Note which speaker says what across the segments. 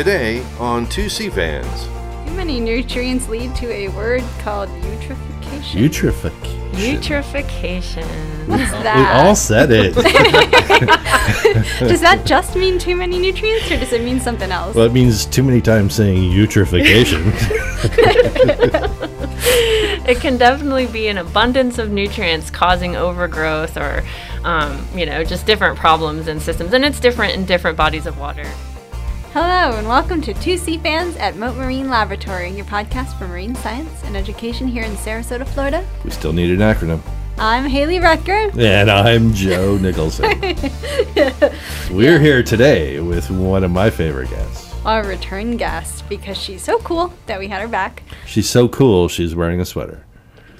Speaker 1: Today on Two Sea Fans.
Speaker 2: Too many nutrients lead to a word called eutrophication.
Speaker 3: Eutrophication.
Speaker 4: Eutrophication.
Speaker 2: What's that?
Speaker 3: We all said it.
Speaker 2: Does that just mean too many nutrients or does it mean something else?
Speaker 3: well, it means too many times saying eutrophication.
Speaker 4: it can definitely be an abundance of nutrients causing overgrowth or, um, you know, just different problems in systems. And it's different in different bodies of water.
Speaker 2: Hello and welcome to Two Sea Fans at Mote Marine Laboratory, your podcast for marine science and education here in Sarasota, Florida.
Speaker 3: we still need an acronym.
Speaker 2: I'm Hayley Rutger.
Speaker 3: And I'm Joe Nicholson. We're here today with one of my favorite guests.
Speaker 2: Our return guest because she's so cool that we had her back.
Speaker 3: She's so cool, she's wearing a sweater.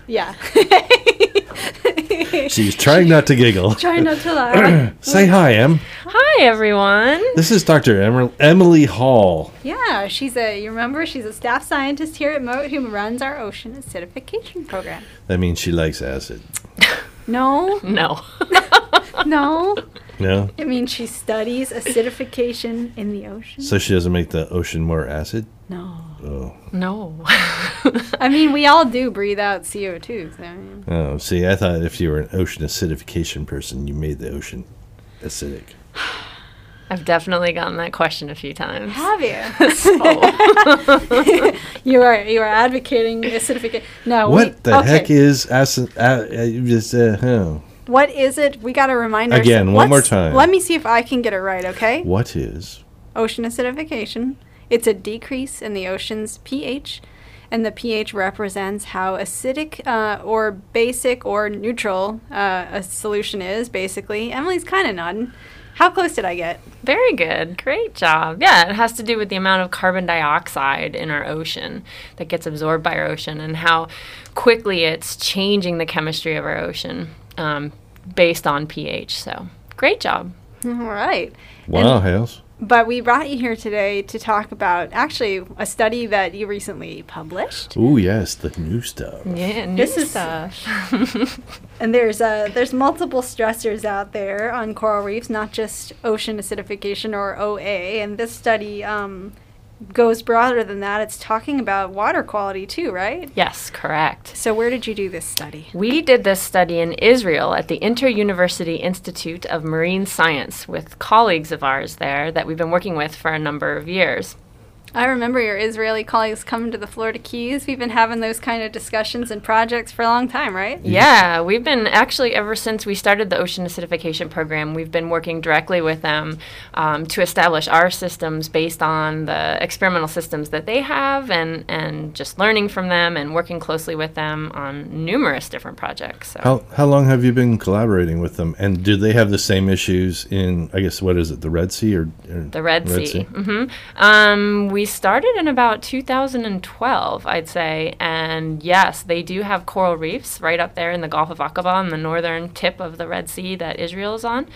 Speaker 2: Yeah.
Speaker 3: She's trying not to giggle.
Speaker 2: Try not to laugh.
Speaker 3: Say hi, Em.
Speaker 4: Hi, everyone.
Speaker 3: This is Dr. Emer- Emily Hall.
Speaker 2: yeah, she's a, you remember, she's a staff scientist here at Mote who runs our ocean acidification program.
Speaker 3: That means she likes acid.
Speaker 2: No,
Speaker 4: No.
Speaker 2: no.
Speaker 3: No?
Speaker 2: It means she studies acidification in the ocean.
Speaker 3: So she doesn't make the ocean more acid?
Speaker 2: No.
Speaker 3: Oh.
Speaker 4: no.
Speaker 2: I mean, we all do breathe out CO2. So, I mean,
Speaker 3: Oh, see, I thought if you were an ocean acidification person, you made the ocean acidic.
Speaker 4: I've definitely gotten that question a few times.
Speaker 2: have you?
Speaker 4: So,
Speaker 2: you are you are advocating acidification. No. we-
Speaker 3: What the
Speaker 2: okay.
Speaker 3: heck is acid? Uh, uh, just, uh, oh.
Speaker 2: What is it? We got to remind
Speaker 3: Again,
Speaker 2: ourselves-
Speaker 3: one more
Speaker 2: let's-
Speaker 3: time.
Speaker 2: Let me see if I can get it right. Okay.
Speaker 3: What is?
Speaker 2: Ocean acidification. It's a decrease in the ocean's pH, and the pH represents how acidic uh, or basic or neutral uh, a solution is. Basically, Emily's kind of nodding. How close did I get?
Speaker 4: very good. Great job. Yeah, it has to do with the amount of carbon dioxide in our ocean that gets absorbed by our ocean and how quickly it's changing the chemistry of our ocean um, based on pH. So, great job.
Speaker 2: All right.
Speaker 3: Wow, Hales.
Speaker 2: But we brought you here today to talk about actually a study that you recently published.
Speaker 3: Oh, yes, the new stuff.
Speaker 4: Yeah, new
Speaker 2: This is-
Speaker 4: stuff.
Speaker 2: And there's uh, there's multiple stressors out there on coral reefs, not just ocean acidification or OA. And this study um, goes broader than that. It's talking about water quality too, right?
Speaker 4: yes, correct.
Speaker 2: So where did you do this study?
Speaker 4: We did this study in Israel at the Inter University Institute of Marine Science with colleagues of ours there that we've been working with for a number of years.
Speaker 2: I remember your Israeli colleagues coming to the Florida Keys. We've been having those kind of discussions and projects for a long time, right?
Speaker 4: Yeah, we've been actually ever since we started the ocean acidification program, we've been working directly with them um, to establish our systems based on the experimental systems that they have, and and just learning from them and working closely with them on numerous different projects. So.
Speaker 3: How, how long have you been collaborating with them? And do they have the same issues in, I guess, what is it, the Red Sea or? or
Speaker 4: The Red, Sea. Mm hmm. Um, we started in about 2012, I'd say, and yes, they do have coral reefs right up there in the Gulf of Aqaba on the northern tip of the Red Sea that Israel is on.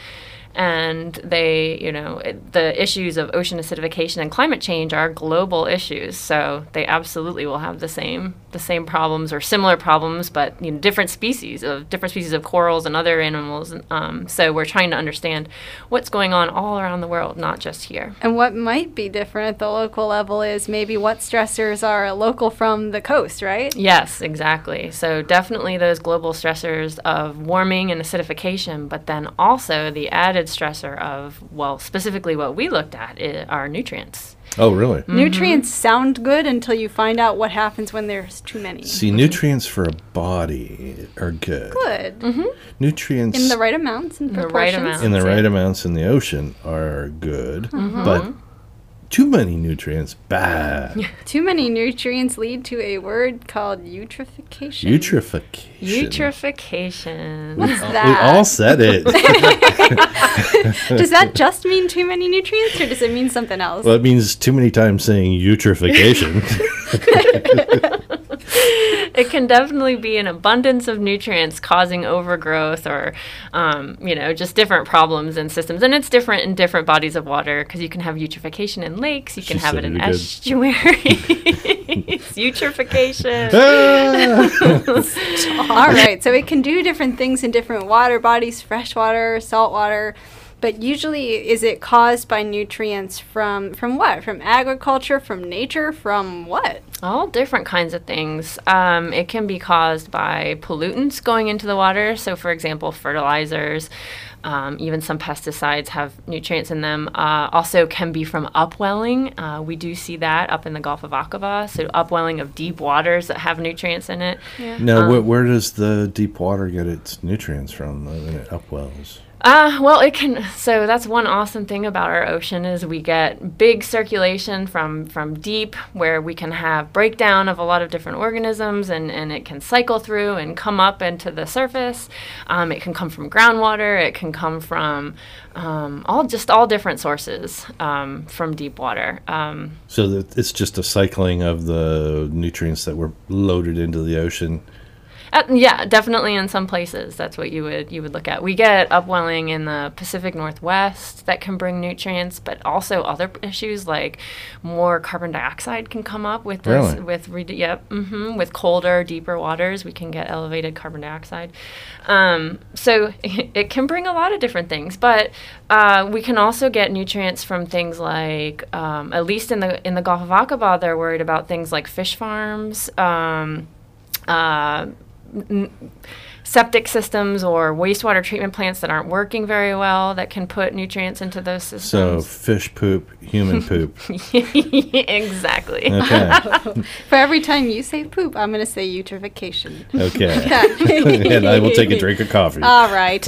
Speaker 4: And they, you know, it, the issues of ocean acidification and climate change are global issues. So they absolutely will have the same, the same problems or similar problems, but you know, different species of different species of corals and other animals. Um, so we're trying to understand what's going on all around the world, not just here.
Speaker 2: And what might be different at the local level is maybe what stressors are local from the coast, right?
Speaker 4: Yes, exactly. So definitely those global stressors of warming and acidification, but then also the added stressor of, well, specifically what we looked at i- are nutrients.
Speaker 3: Oh, really? Mm-hmm.
Speaker 2: Nutrients sound good until you find out what happens when there's too many.
Speaker 3: See, nutrients for a body are good.
Speaker 2: Good. Mm-hmm.
Speaker 3: Nutrients
Speaker 2: In the right amounts and
Speaker 4: In the right
Speaker 2: proportions.
Speaker 4: amount.
Speaker 3: in the right amounts in the ocean are good, mm-hmm. but too many nutrients bad.
Speaker 2: Too many nutrients lead to a word called eutrophication.
Speaker 3: Eutrophication.
Speaker 4: Eutrophication.
Speaker 2: What's
Speaker 3: We
Speaker 2: that?
Speaker 3: all said it.
Speaker 2: does that just mean too many nutrients or does it mean something else?
Speaker 3: well, it means too many times saying eutrophication.
Speaker 4: it can definitely be an abundance of nutrients causing overgrowth or, um, you know, just different problems in systems. And it's different in different bodies of water because you can have eutrophication in lakes, you can have it in
Speaker 3: it
Speaker 4: estuaries. eutrophication.
Speaker 2: All right, so it can do different things in different water bodies, freshwater, saltwater. But usually, is it caused by nutrients from from what? From agriculture, from nature, from what?
Speaker 4: All different kinds of things. Um, it can be caused by pollutants going into the water. So, for example, fertilizers, um, even some pesticides have nutrients in them. Uh, also, can be from upwelling. Uh, we do see that up in the Gulf of Aqaba. So, upwelling of deep waters that have nutrients in it.
Speaker 2: Yeah.
Speaker 3: Now, where, where does the deep water get its nutrients from when it upwells?
Speaker 4: Uh, well, it can. So that's one awesome thing about our ocean is we get big circulation from from deep, where we can have breakdown of a lot of different organisms, and and it can cycle through and come up into the surface. Um, it can come from groundwater. It can come from um, all just all different sources um, from deep water. Um,
Speaker 3: So it's just a cycling of the nutrients that were loaded into the ocean.
Speaker 4: Uh, yeah, definitely in some places that's what you would you would look at. We get upwelling in the Pacific Northwest that can bring nutrients, but also other issues like more carbon dioxide can come up with this
Speaker 3: Really?
Speaker 4: with re- yep hmm with colder, deeper waters. We can get elevated carbon dioxide. Um, so it can bring a lot of different things, but uh, we can also get nutrients from things like um, at least in the in the Gulf of Aqaba, they're worried about things like fish farms. Um, uh, n- septic systems or wastewater treatment plants that aren't working very well that can put nutrients into those systems.
Speaker 3: So fish poop, human poop.
Speaker 4: exactly.
Speaker 3: Okay.
Speaker 2: For every time you say poop, I'm going to say eutrophication.
Speaker 3: Okay. and I will take a drink of coffee.
Speaker 2: All right.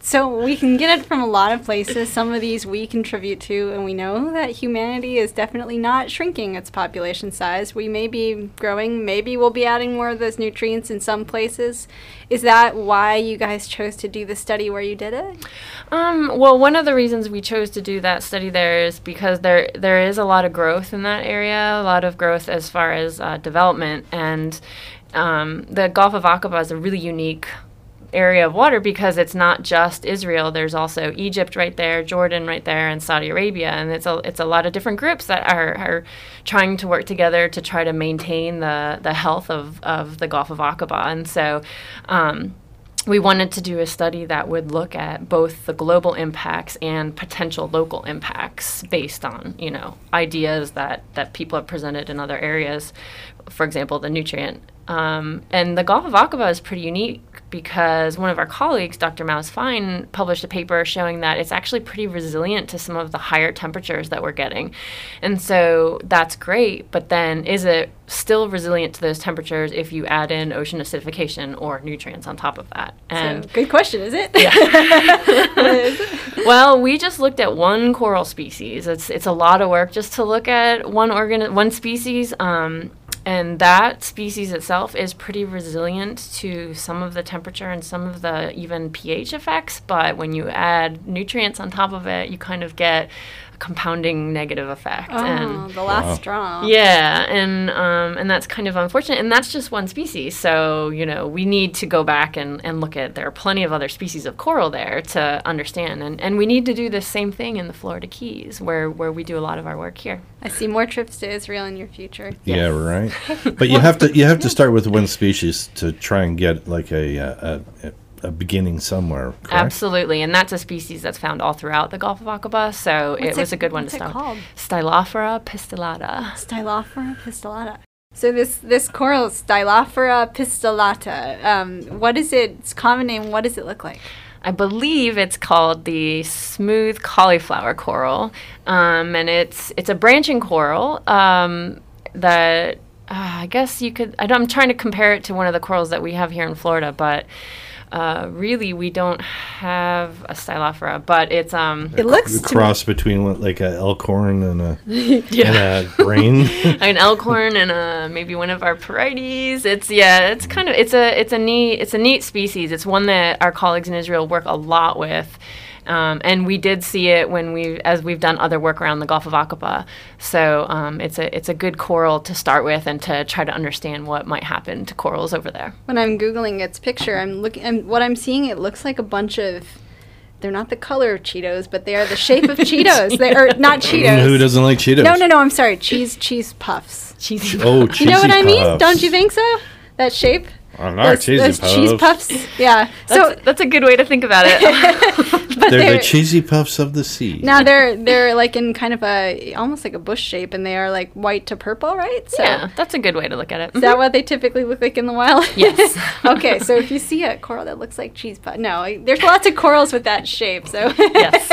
Speaker 2: so we can get it from a lot of places. Some of these we contribute to, and we know that humanity is definitely not shrinking its population size. We may be growing. Maybe we'll be adding more of those nutrients in some places. Is that why you guys chose to do the study where you did it?
Speaker 4: Um, well, one of the reasons we chose to do that study there is because there there is a lot of growth in that area, a lot of growth as far as uh, development, and um, the Gulf of Aqaba is a really unique area of water because it's not just Israel. There's also Egypt right there, Jordan right there, and Saudi Arabia, and it's a it's a lot of different groups that are, are trying to work together to try to maintain the the health of of the Gulf of Aqaba, and so. Um, we wanted to do a study that would look at both the global impacts and potential local impacts based on you know ideas that that people have presented in other areas for example the nutrient um, and the Gulf of Aqaba is pretty unique because one of our colleagues, Dr. Maoz Fine, published a paper showing that it's actually pretty resilient to some of the higher temperatures that we're getting. And so that's great, but then is it still resilient to those temperatures if you add in ocean acidification or nutrients on top of that? And
Speaker 2: so, good question, is it? Yeah.
Speaker 4: well, we just looked at one coral species. It's it's a lot of work just to look at one organ one species. Um, and that species itself is pretty resilient to some of the temperature and some of the even pH effects. But when you add nutrients on top of it, you kind of get compounding negative effect.
Speaker 2: Oh,
Speaker 4: and
Speaker 2: the last
Speaker 3: Wow.
Speaker 2: straw.
Speaker 4: yeah, and um, and that's kind of unfortunate. And that's just one species. So you know we need to go back and, and look at. There are plenty of other species of coral there to understand, and and we need to do the same thing in the Florida Keys, where where we do a lot of our work here.
Speaker 2: I see more trips to Israel in your future.
Speaker 3: Yeah, right. But you have to you have to start with one species to try and get like a uh, a, a beginning somewhere. Correct?
Speaker 4: Absolutely, and that's a species that's found all throughout the Gulf of Aqaba. So it
Speaker 2: What's
Speaker 4: was a good one
Speaker 2: what's
Speaker 4: to
Speaker 2: it
Speaker 4: start.
Speaker 2: called?
Speaker 4: Stylophora pistillata.
Speaker 2: Stylophora pistillata. So this this coral, Stylophora pistillata. Um, what is it? Its common name. What does it look like?
Speaker 4: I believe it's called the smooth cauliflower coral, um, and it's it's a branching coral um, that uh, I guess you could. I don't, I'm trying to compare it to one of the corals that we have here in Florida, but uh, really we don't have a stylophora. But it's um,
Speaker 2: It looks
Speaker 3: The
Speaker 2: to
Speaker 3: cross between what, like a elkhorn and a
Speaker 4: yeah.
Speaker 3: and a grain.
Speaker 4: an elkhorn and a, maybe one of our Porites. It's yeah, it's kind of it's a it's a neat it's a neat species. It's one that our colleagues in Israel work a lot with. Um, and we did see it when we, as we've done other work around the Gulf of Aqaba. So um, it's a it's a good coral to start with and to try to understand what might happen to corals over there.
Speaker 2: when I'm googling its picture, I'm looking, and what I'm seeing, it looks like a bunch of. They're not the color of Cheetos, but they are the shape of Cheetos. They are not Cheetos.
Speaker 3: Who doesn't like Cheetos?
Speaker 2: No, no, no. I'm sorry. Cheese, cheese puffs.
Speaker 4: Cheesy.
Speaker 3: Oh, cheesy.
Speaker 2: You know what
Speaker 3: cheesy
Speaker 2: I mean? Don't you think so? That shape.
Speaker 3: I like
Speaker 2: those,
Speaker 3: cheesy
Speaker 2: those cheese
Speaker 3: puffs.
Speaker 2: puffs. Yeah.
Speaker 4: That's,
Speaker 2: so
Speaker 4: that's a good way to think about it.
Speaker 2: but
Speaker 3: They're,
Speaker 2: they're,
Speaker 3: the cheesy puffs of the sea.
Speaker 2: now they're they're like in kind of a almost like a bush shape, and they are like white to purple, right? So
Speaker 4: yeah, that's a good way to look at it.
Speaker 2: is that what they typically look like in the wild?
Speaker 4: Yes.
Speaker 2: okay, so if you see a coral that looks like cheese puff, no, there's lots of corals with that shape. So
Speaker 4: Yes.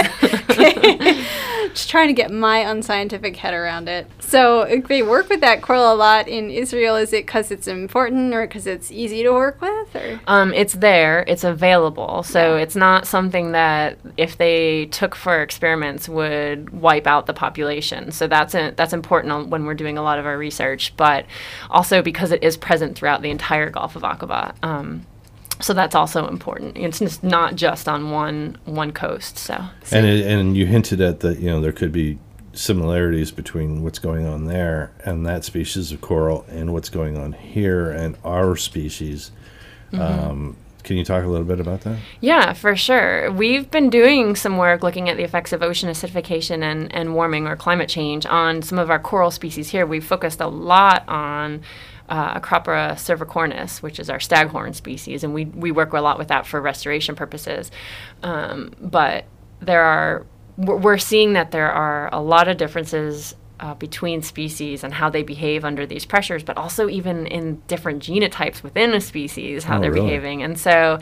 Speaker 2: just trying to get my unscientific head around it. So they work with that coral a lot in Israel, is it because it's important or because it's easy to work with, or
Speaker 4: Um, it's there, it's available. So it's not something that if they took for experiments would wipe out the population. So that's a, that's important when we're doing a lot of our research, but also because it is present throughout the entire Gulf of Aqaba. Um, so that's also important. It's just not just on one one coast. So
Speaker 3: And it, and you hinted at that you know there could be similarities between what's going on there and that species of coral and what's going on here and our species. Um, can you talk a little bit about that?
Speaker 4: Yeah, for sure. We've been doing some work looking at the effects of ocean acidification and, and warming or climate change on some of our coral species here. We've focused a lot on uh, Acropora cervicornis, which is our staghorn species, and we, we work a lot with that for restoration purposes. Um, but there are, we're seeing that there are a lot of differences uh, between species and how they behave under these pressures, but also even in different genotypes within a species, how
Speaker 3: Oh,
Speaker 4: they're
Speaker 3: really?
Speaker 4: behaving. And so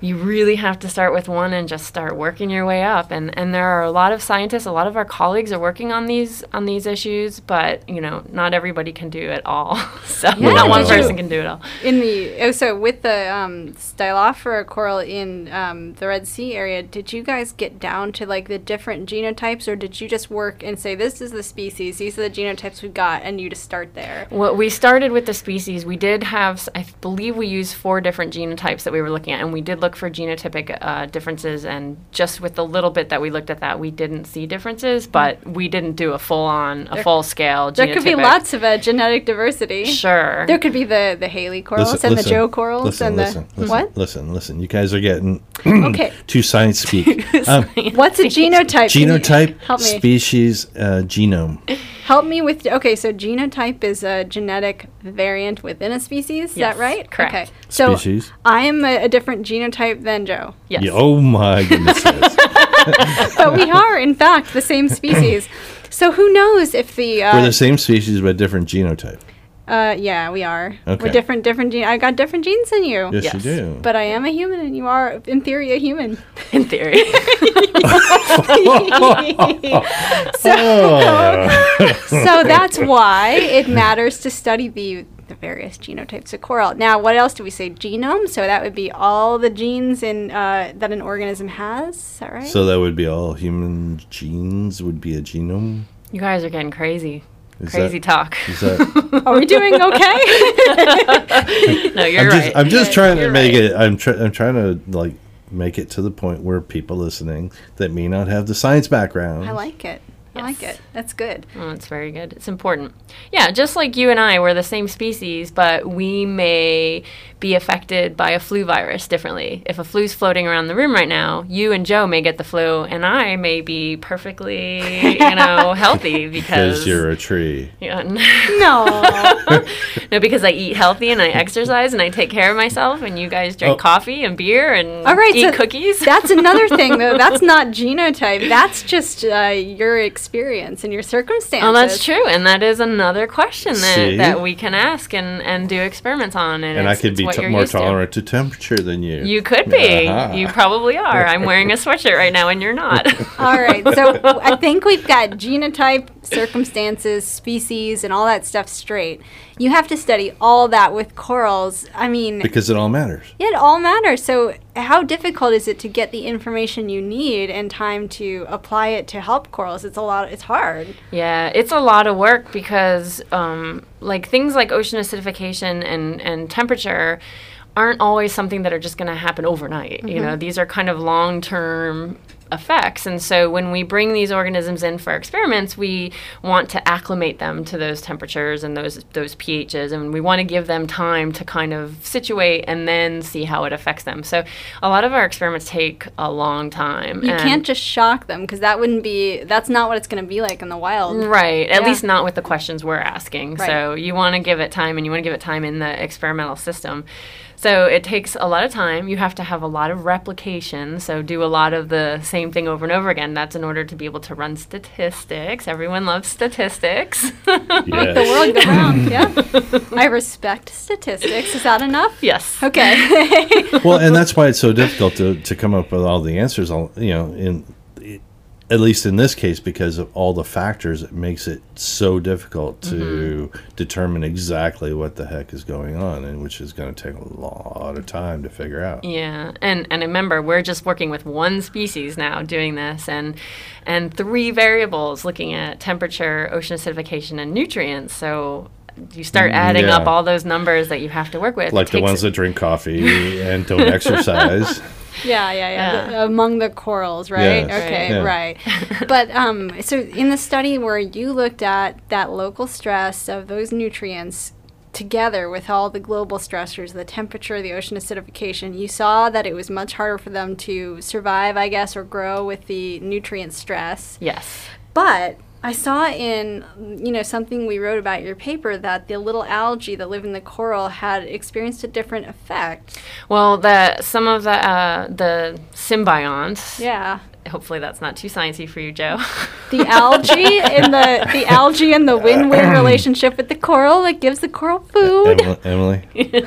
Speaker 4: you really have to start with one and just start working your way up. And and there are a lot of scientists, a lot of our colleagues are working on these on these issues, but you know, not everybody can do it all. so
Speaker 2: Yeah,
Speaker 4: not one person can do it all.
Speaker 2: in the oh, so with the um, Stylophora coral in um, the Red Sea area, did you guys get down to like the different genotypes, or did you just work and say this is the species, these are the genotypes we've got, and you just start there?
Speaker 4: Well, we started with the species. We did have, s- I believe, we used four different genotypes that we were looking at, and we did look for genotypic uh, differences. And just with the little bit that we looked at that, we didn't see differences, but we didn't do a full-on, a
Speaker 2: There-
Speaker 4: full-scale.
Speaker 2: There could be lots of uh, genetic diversity.
Speaker 4: Sure.
Speaker 2: There could be the the Haley corals and the Joe corals
Speaker 3: listen,
Speaker 2: and the
Speaker 3: listen, listen,
Speaker 2: what?
Speaker 3: Listen, listen. You guys are getting
Speaker 2: Okay,
Speaker 3: too science speak. Um,
Speaker 2: what's a genotype?
Speaker 3: Genotype,
Speaker 2: help me.
Speaker 3: species, uh, genome.
Speaker 2: Help me with okay. So genotype is a genetic variant within a species. Is
Speaker 4: Yes,
Speaker 2: that right?
Speaker 4: correct.
Speaker 2: Okay. So
Speaker 3: Species.
Speaker 2: I am a, a different genotype than Joe,
Speaker 4: yes.
Speaker 3: Yeah, oh my goodness.
Speaker 2: but we are in fact the same species. So who knows if the uh,
Speaker 3: We're the same species but different genotype.
Speaker 2: Uh yeah we are
Speaker 3: Okay.
Speaker 2: we're different different gene. I got different genes than you.
Speaker 3: Yes,
Speaker 4: Yes.
Speaker 3: you do.
Speaker 2: But I am a human, and you are, in theory, a human.
Speaker 4: In theory.
Speaker 2: so, so that's why it matters to study the the various genotypes of coral. Now, what else do we say? Genome. So that would be all the genes in uh, that an organism has. Is that right?
Speaker 3: so that would be all human genes would be a genome.
Speaker 4: you guys are getting crazy.
Speaker 3: Is
Speaker 4: crazy
Speaker 3: that-
Speaker 4: talk.
Speaker 3: Is that?
Speaker 2: are we doing okay?
Speaker 4: no, you're
Speaker 3: I'm
Speaker 4: right.
Speaker 3: just, I'm just
Speaker 2: Yeah,
Speaker 3: trying to make
Speaker 2: right.
Speaker 3: it. I'm, try, I'm trying to like make it to the point where people listening that may not have the science background.
Speaker 2: I like it. I like it. That's good.
Speaker 4: Oh, that's very good. It's important. Yeah, just like you and I, we're the same species, but we may be affected by a flu virus differently. If a flu's floating around the room right now, you and Joe may get the flu, and I may be perfectly, you know, healthy because
Speaker 3: because you're a tree.
Speaker 4: Yeah,
Speaker 2: No.
Speaker 4: no, because I eat healthy and I exercise and I take care of myself, and you guys drink
Speaker 3: Oh.
Speaker 4: coffee and beer and
Speaker 2: All right,
Speaker 4: eat
Speaker 2: so
Speaker 4: cookies.
Speaker 2: That's another thing, though. That's not genotype. That's just uh, your experience and your circumstances.
Speaker 4: Oh, that's true, and that is another question that, that we can ask and, and do experiments on. And,
Speaker 3: And I could
Speaker 4: it's
Speaker 3: be t- more
Speaker 4: used to.
Speaker 3: tolerant to. temperature than you.
Speaker 4: You could be.
Speaker 3: Aha.
Speaker 4: You probably are. I'm wearing a sweatshirt right now, and you're not.
Speaker 2: All right. So I think we've got genotype, circumstances, species, and all that stuff straight. You have to study all that with corals. I mean,
Speaker 3: because it all matters.
Speaker 2: it all matters. So, how difficult is it to get the information you need and time to apply it to help corals? It's a lot. It's hard.
Speaker 4: Yeah, it's a lot of work because, um, like things like ocean acidification and and temperature aren't always something that are just going to happen overnight. You know, these are kind of long term. Effects. And so when we bring these organisms in for experiments, we want to acclimate them to those temperatures and those those pHs, and we want to give them time to kind of situate and then see how it affects them. So a lot of our experiments take a long time.
Speaker 2: You can't just shock them because that wouldn't be. That's not what it's going to be like in the wild.
Speaker 4: Right. At
Speaker 2: Yeah.
Speaker 4: least not with the questions we're asking.
Speaker 2: Right.
Speaker 4: So you want to give it time and you want to give it time in the experimental system. So it takes a lot of time. You have to have a lot of replication. So do a lot of the same thing over and over again. That's in order to be able to run statistics. Everyone loves statistics.
Speaker 3: Yes.
Speaker 2: The world go round. Yeah. I respect statistics. Is that enough?
Speaker 4: yes.
Speaker 2: Okay.
Speaker 3: well, and that's why it's so difficult to, to come up with all the answers. All you know, in at least in this case, because of all the factors, it makes it so difficult to mm-hmm. determine exactly what the heck is going on, and which is going to take a lot of time to figure out.
Speaker 4: Yeah, and and remember, we're just working with one species now doing this, and and three variables looking at temperature, ocean acidification, and nutrients. So you start mm, adding
Speaker 3: Yeah.
Speaker 4: up all those numbers that you have to work with.
Speaker 3: Like the ones that drink coffee and don't exercise.
Speaker 2: Yeah, yeah, yeah.
Speaker 4: Yeah.
Speaker 2: The- among the corals, right?
Speaker 3: Yes.
Speaker 2: Okay,
Speaker 3: Yeah.
Speaker 2: right. but um, so in the study where you looked at that local stress of those nutrients together with all the global stressors, the temperature, the ocean acidification, you saw that it was much harder for them to survive, I guess, or grow with the nutrient stress.
Speaker 4: Yes.
Speaker 2: But I saw in you know something we wrote about your paper that the little algae that live in the coral had experienced a different effect.
Speaker 4: Well, the some of the uh, the symbionts.
Speaker 2: Yeah.
Speaker 4: Hopefully, that's not too sciencey for you, Joe.
Speaker 2: the algae in the the algae and the win-win relationship with the coral that gives the coral food.
Speaker 3: Emily, Emily?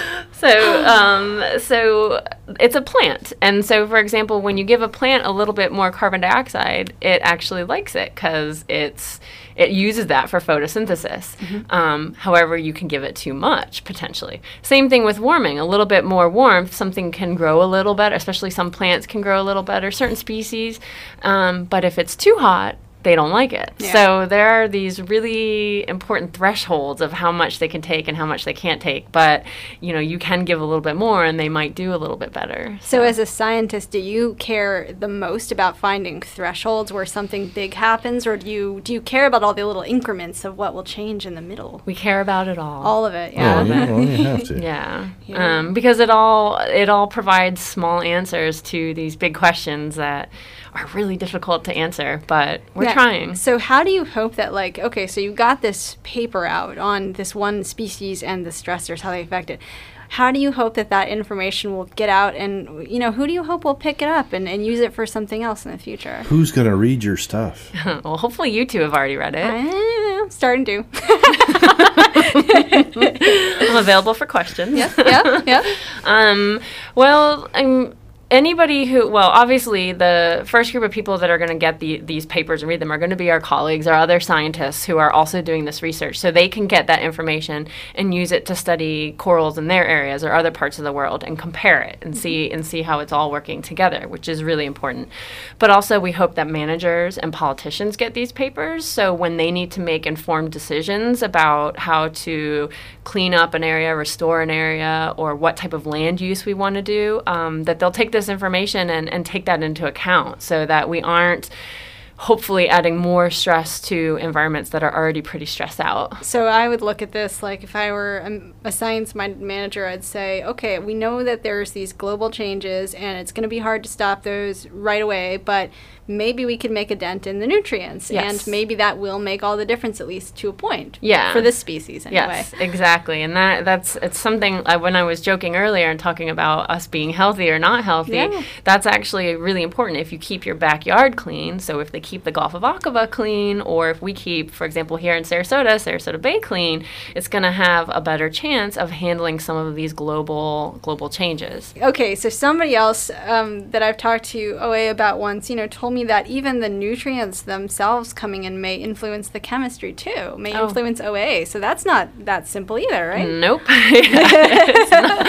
Speaker 4: So, um, so it's a plant, and so for example, when you give a plant a little bit more carbon dioxide, it actually likes it because it's it uses that for photosynthesis. Um, however, you can give it too much potentially. Same thing with warming. A little bit more warmth, something can grow a little better. Especially some plants can grow a little better. Certain species, um, but if it's too hot. They don't like it.
Speaker 2: Yeah.
Speaker 4: So there are these really important thresholds of how much they can take and how much they can't take. But you know, you can give a little bit more, and they might do a little bit better.
Speaker 2: So, as a scientist, do you care the most about finding thresholds where something big happens, or do you do you care about all the little increments of what will change in the middle?
Speaker 4: we care about it all.
Speaker 2: All of it,
Speaker 3: Oh,
Speaker 2: yeah.
Speaker 3: you, well, you have to.
Speaker 4: yeah,
Speaker 2: Yeah.
Speaker 4: Um, because it all it all provides small answers to these big questions that are really difficult to answer. But we're
Speaker 2: Yeah.
Speaker 4: trying.
Speaker 2: So, how do you hope that, like, okay, so you got this paper out on this one species and the stressors, how they affect it. How do you hope that that information will get out and, you know, who do you hope will pick it up and, and use it for something else in the future?
Speaker 3: Who's going to read your stuff?
Speaker 4: well, hopefully you two have already read it.
Speaker 2: I'm starting to.
Speaker 4: I'm available for questions.
Speaker 2: yeah, yeah.
Speaker 4: Um, well, I'm anybody who well obviously the first group of people that are going to get the, these papers and read them are going to be our colleagues our other scientists who are also doing this research. So they can get that information and use it to study corals in their areas or other parts of the world and compare it and see and see how it's all working together which is really important. But also we hope that managers and politicians get these papers. So when they need to make informed decisions about how to clean up an area restore an area or what type of land use we want to do um, that they'll take this information and, and take that into account so that we aren't hopefully adding more stress to environments that are already pretty stressed out.
Speaker 2: So I would look at this like if I were a, a science-minded manager, I'd say, okay, we know that there's these global changes, and it's going to be hard to stop those right away, but maybe we could make a dent in the nutrients,
Speaker 4: Yes.
Speaker 2: and maybe that will make all the difference at least to a point.
Speaker 4: Yeah.
Speaker 2: For this species, anyway.
Speaker 4: Yes, exactly, and that that's it's something. Uh, when I was joking earlier and talking about us being healthy or not healthy,
Speaker 2: Yeah.
Speaker 4: that's actually really important. If you keep your backyard clean, so if they keep the Gulf of Aqaba clean, or if we keep, for example, here in Sarasota, Sarasota Bay clean, it's going to have a better chance of handling some of these global global changes.
Speaker 2: Okay, so somebody else um, that I've talked to OA about once, you know, told me that even the nutrients themselves coming in may influence the chemistry too, may
Speaker 4: Oh.
Speaker 2: influence OA. So that's not that simple either, right?
Speaker 4: Nope. it's, not,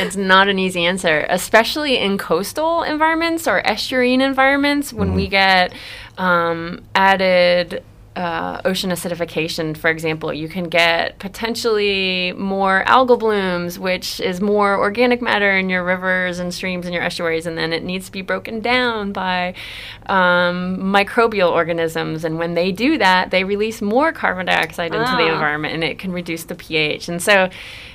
Speaker 4: it's not an easy answer, especially in coastal environments or estuarine environments when we get um, added uh, ocean acidification, for example, you can get potentially more algal blooms, which is more organic matter in your rivers and streams and your estuaries, and then it needs to be broken down by um, microbial organisms. And when they do that, they release more carbon dioxide into the
Speaker 2: Ah.
Speaker 4: environment, and it can reduce the pH. And so,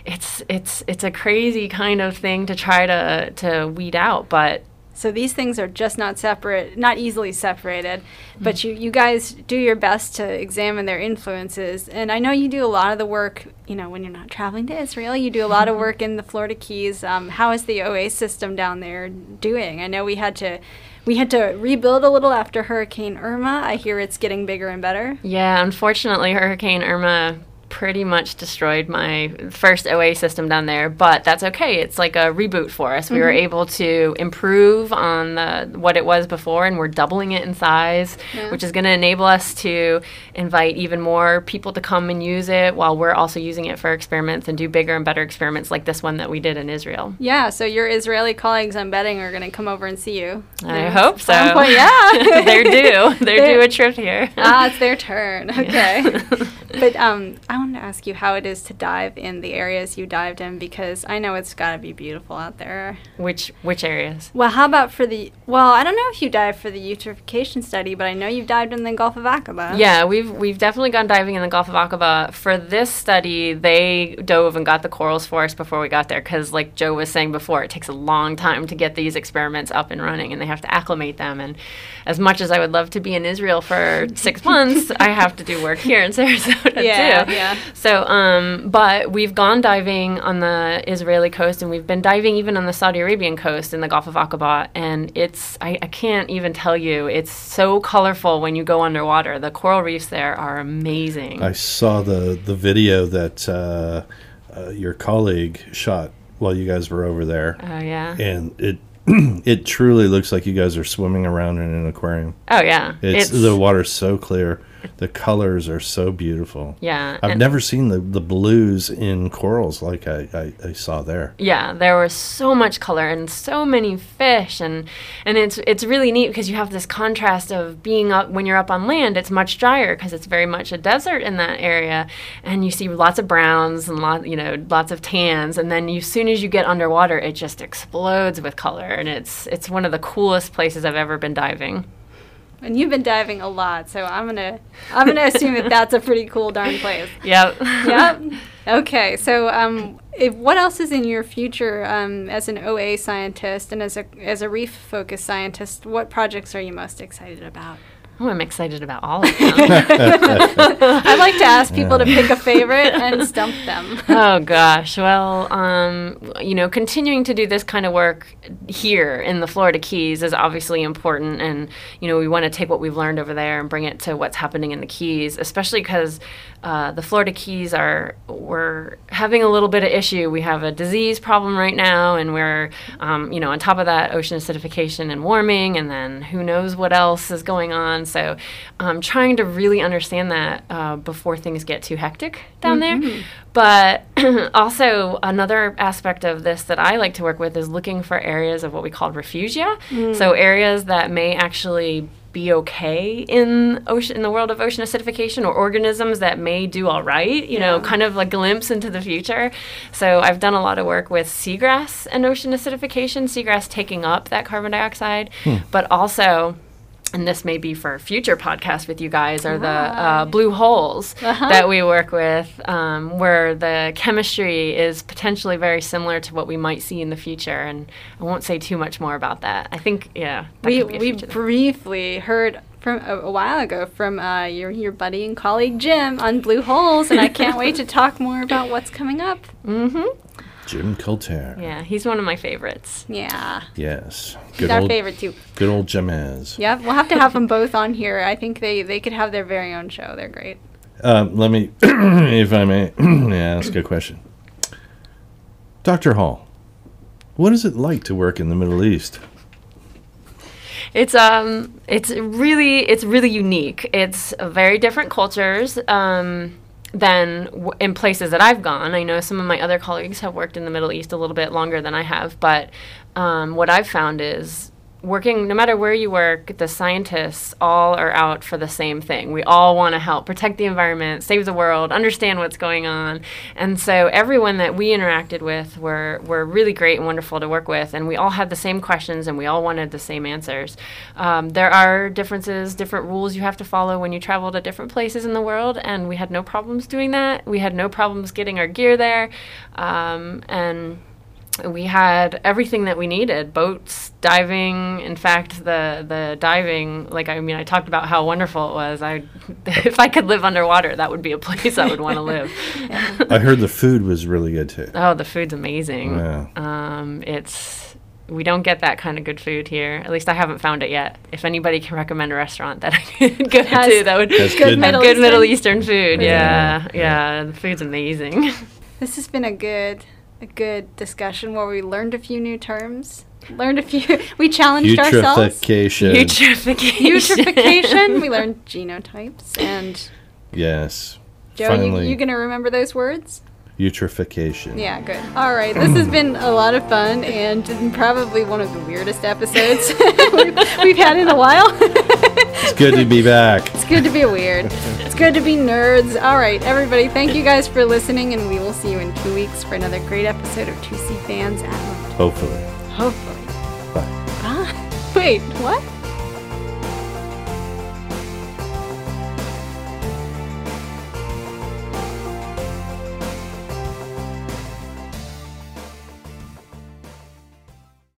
Speaker 4: it's it's it's a crazy kind of thing to try to to weed out, but
Speaker 2: So these things are just not separate, not easily separated, but you, you guys do your best to examine their influences. And I know you do a lot of the work, you know, when you're not traveling to Israel, you do a lot of work in the Florida Keys. Um, how is the OA system down there doing? I know we had to we had to rebuild a little after Hurricane Irma. I hear it's getting bigger and better.
Speaker 4: Yeah, unfortunately, Hurricane Irma pretty much destroyed my first OA system down there, but that's okay. It's like a reboot for us. We were able to improve on the what it was before and we're doubling it in size,
Speaker 2: Yeah.
Speaker 4: which is going to enable us to invite even more people to come and use it while we're also using it for experiments and do bigger and better experiments like this one that we did in Israel.
Speaker 2: Yeah, so your Israeli colleagues, I'm betting, are going to come over and see you.
Speaker 4: I
Speaker 2: There's-
Speaker 4: hope so.
Speaker 2: point, yeah.
Speaker 4: They're due. They're
Speaker 2: They're-
Speaker 4: due a trip here.
Speaker 2: ah, it's their turn. Okay. but um, I to ask you how it is to dive in the areas you dived in because I know it's got to be beautiful out there.
Speaker 4: which which areas?
Speaker 2: Well, how about for the? Well, I don't know if you dived for the eutrophication study, but I know you've dived in the Gulf of Aqaba.
Speaker 4: Yeah, we've we've definitely gone diving in the Gulf of Aqaba. For this study, they dove and got the corals for us before we got there because, like Joe was saying before, it takes a long time to get these experiments up and running, and they have to acclimate them. And as much as I would love to be in Israel for six months, I have to do work here in Sarasota
Speaker 2: Yeah,
Speaker 4: too.
Speaker 2: yeah.
Speaker 4: So, um, but we've gone diving on the Israeli coast, and we've been diving even on the Saudi Arabian coast in the Gulf of Aqaba, and it's I, I can't even tell you, it's so colorful when you go underwater. The coral reefs there are amazing.
Speaker 3: I saw the the video that uh, uh, your colleague shot while you guys were over there,
Speaker 4: oh yeah.
Speaker 3: and it it truly looks like you guys are swimming around in an aquarium.
Speaker 4: Oh yeah.
Speaker 3: It's, the water's so clear, the colors are so beautiful.
Speaker 4: yeah.
Speaker 3: I've never seen the, the blues in corals like I, I, I saw there.
Speaker 4: Yeah, there was so much color and so many fish, and and it's it's really neat because you have this contrast of being up when you're up on land. It's much drier because it's very much a desert in that area, and you see lots of browns and lot you know lots of tans, and then you, as soon as you get underwater, it just explodes with color, and it's it's one of the coolest places I've ever been diving.
Speaker 2: And you've been diving a lot, so I'm gonna I'm gonna assume that that's a pretty cool darn place.
Speaker 4: Yep.
Speaker 2: yep. Okay. So, um, if, what else is in your future um, as an OA scientist and as a as a reef focused scientist? What projects are you most excited about?
Speaker 4: Oh, I'm excited about all of them.
Speaker 2: I like to ask people to pick a favorite and stump them.
Speaker 4: oh gosh. Well um, you know continuing to do this kind of work here in the florida keys is obviously important. And you know we want to take what we've learned over there and bring it to what's happening in the keys especially because uh, the florida keys are we're having a little bit of issue. We have a disease problem right now and we're um, you know on top of that ocean acidification and warming and then who knows what else is going on so um, trying to really understand that uh, before things get too hectic down there. But also another aspect of this that I like to work with is looking for areas of what we call refugia. So areas that may actually be okay in ocean in the world of ocean acidification or organisms that may do all right, you know, kind of a glimpse into the future. So I've done a lot of work with seagrass and ocean acidification, seagrass taking up that carbon dioxide, but also and this may be for a future podcast with you guys, are the uh, blue holes that we work with, um, where the chemistry is potentially very similar to what we might see in the future. And I won't say too much more about that. I think, yeah,
Speaker 2: we
Speaker 4: could be a
Speaker 2: we
Speaker 4: future thing.
Speaker 2: briefly heard from a, a while ago from uh, your your buddy and colleague Jim on blue holes, and I can't wait to talk more about what's coming up.
Speaker 3: Jim Culter.
Speaker 4: yeah, he's one of my favorites.
Speaker 2: Yeah,
Speaker 3: Yes.
Speaker 2: he's
Speaker 3: Good
Speaker 2: our
Speaker 3: old,
Speaker 2: favorite too.
Speaker 3: good old Jimaz.
Speaker 2: Yeah, we'll have to have them both on here. I think they they could have their very own show. They're great.
Speaker 3: Um, let me, if I may, ask a question. Dr. Hall, what is it like to work in the Middle East?
Speaker 4: It's um, it's really it's really unique. It's uh, very different cultures um, than w- in places that I've gone. I know some of my other colleagues have worked in the Middle East a little bit longer than I have, but um, what I've found is working no matter where you work the scientists all are out for the same thing. We all want to help protect the environment save the world understand what's going on. And so everyone that we interacted with were, were really great and wonderful to work with and we all had the same questions and we all wanted the same answers. Um, there are differences different rules you have to follow when you travel to different places in the world and we had no problems doing that. We had no problems getting our gear there. Um, and we had everything that we needed boats diving. In fact the the diving like i mean i talked about how wonderful it was. I if i could live underwater that would be a place i would want to live.
Speaker 3: I heard the food was really good too.
Speaker 4: oh the food's amazing.
Speaker 3: Yeah.
Speaker 4: um, it's we don't get that kind of good food here. At least i haven't found it yet. If anybody can recommend a restaurant that i could go
Speaker 2: Has
Speaker 4: to that would
Speaker 3: Has
Speaker 2: good
Speaker 3: good-
Speaker 2: Middle
Speaker 4: good middle
Speaker 2: Eastern-
Speaker 4: eastern food.
Speaker 3: Yeah.
Speaker 4: yeah. Yeah the food's amazing.
Speaker 2: This has been a good a good discussion where we learned a few new terms. Learned a few we challenged ourselves.
Speaker 3: Eutrophication.
Speaker 4: Eutrophication.
Speaker 2: Eutrophication. we learned genotypes and
Speaker 3: yes.
Speaker 2: Joe,
Speaker 3: Finally,
Speaker 2: you, you gonna remember those words?
Speaker 3: eutrophication.
Speaker 2: Yeah, good. All right, this has been a lot of fun and probably one of the weirdest episodes we've, we've had in a while.
Speaker 3: It's good to be back.
Speaker 2: it's good to be weird. It's good to be nerds. All right, everybody, thank you guys for listening, and we will see you in two weeks for another great episode of Two Sea Fans at Home.
Speaker 3: Hopefully.
Speaker 2: Hopefully.
Speaker 3: Bye.
Speaker 2: Bye. Wait, what?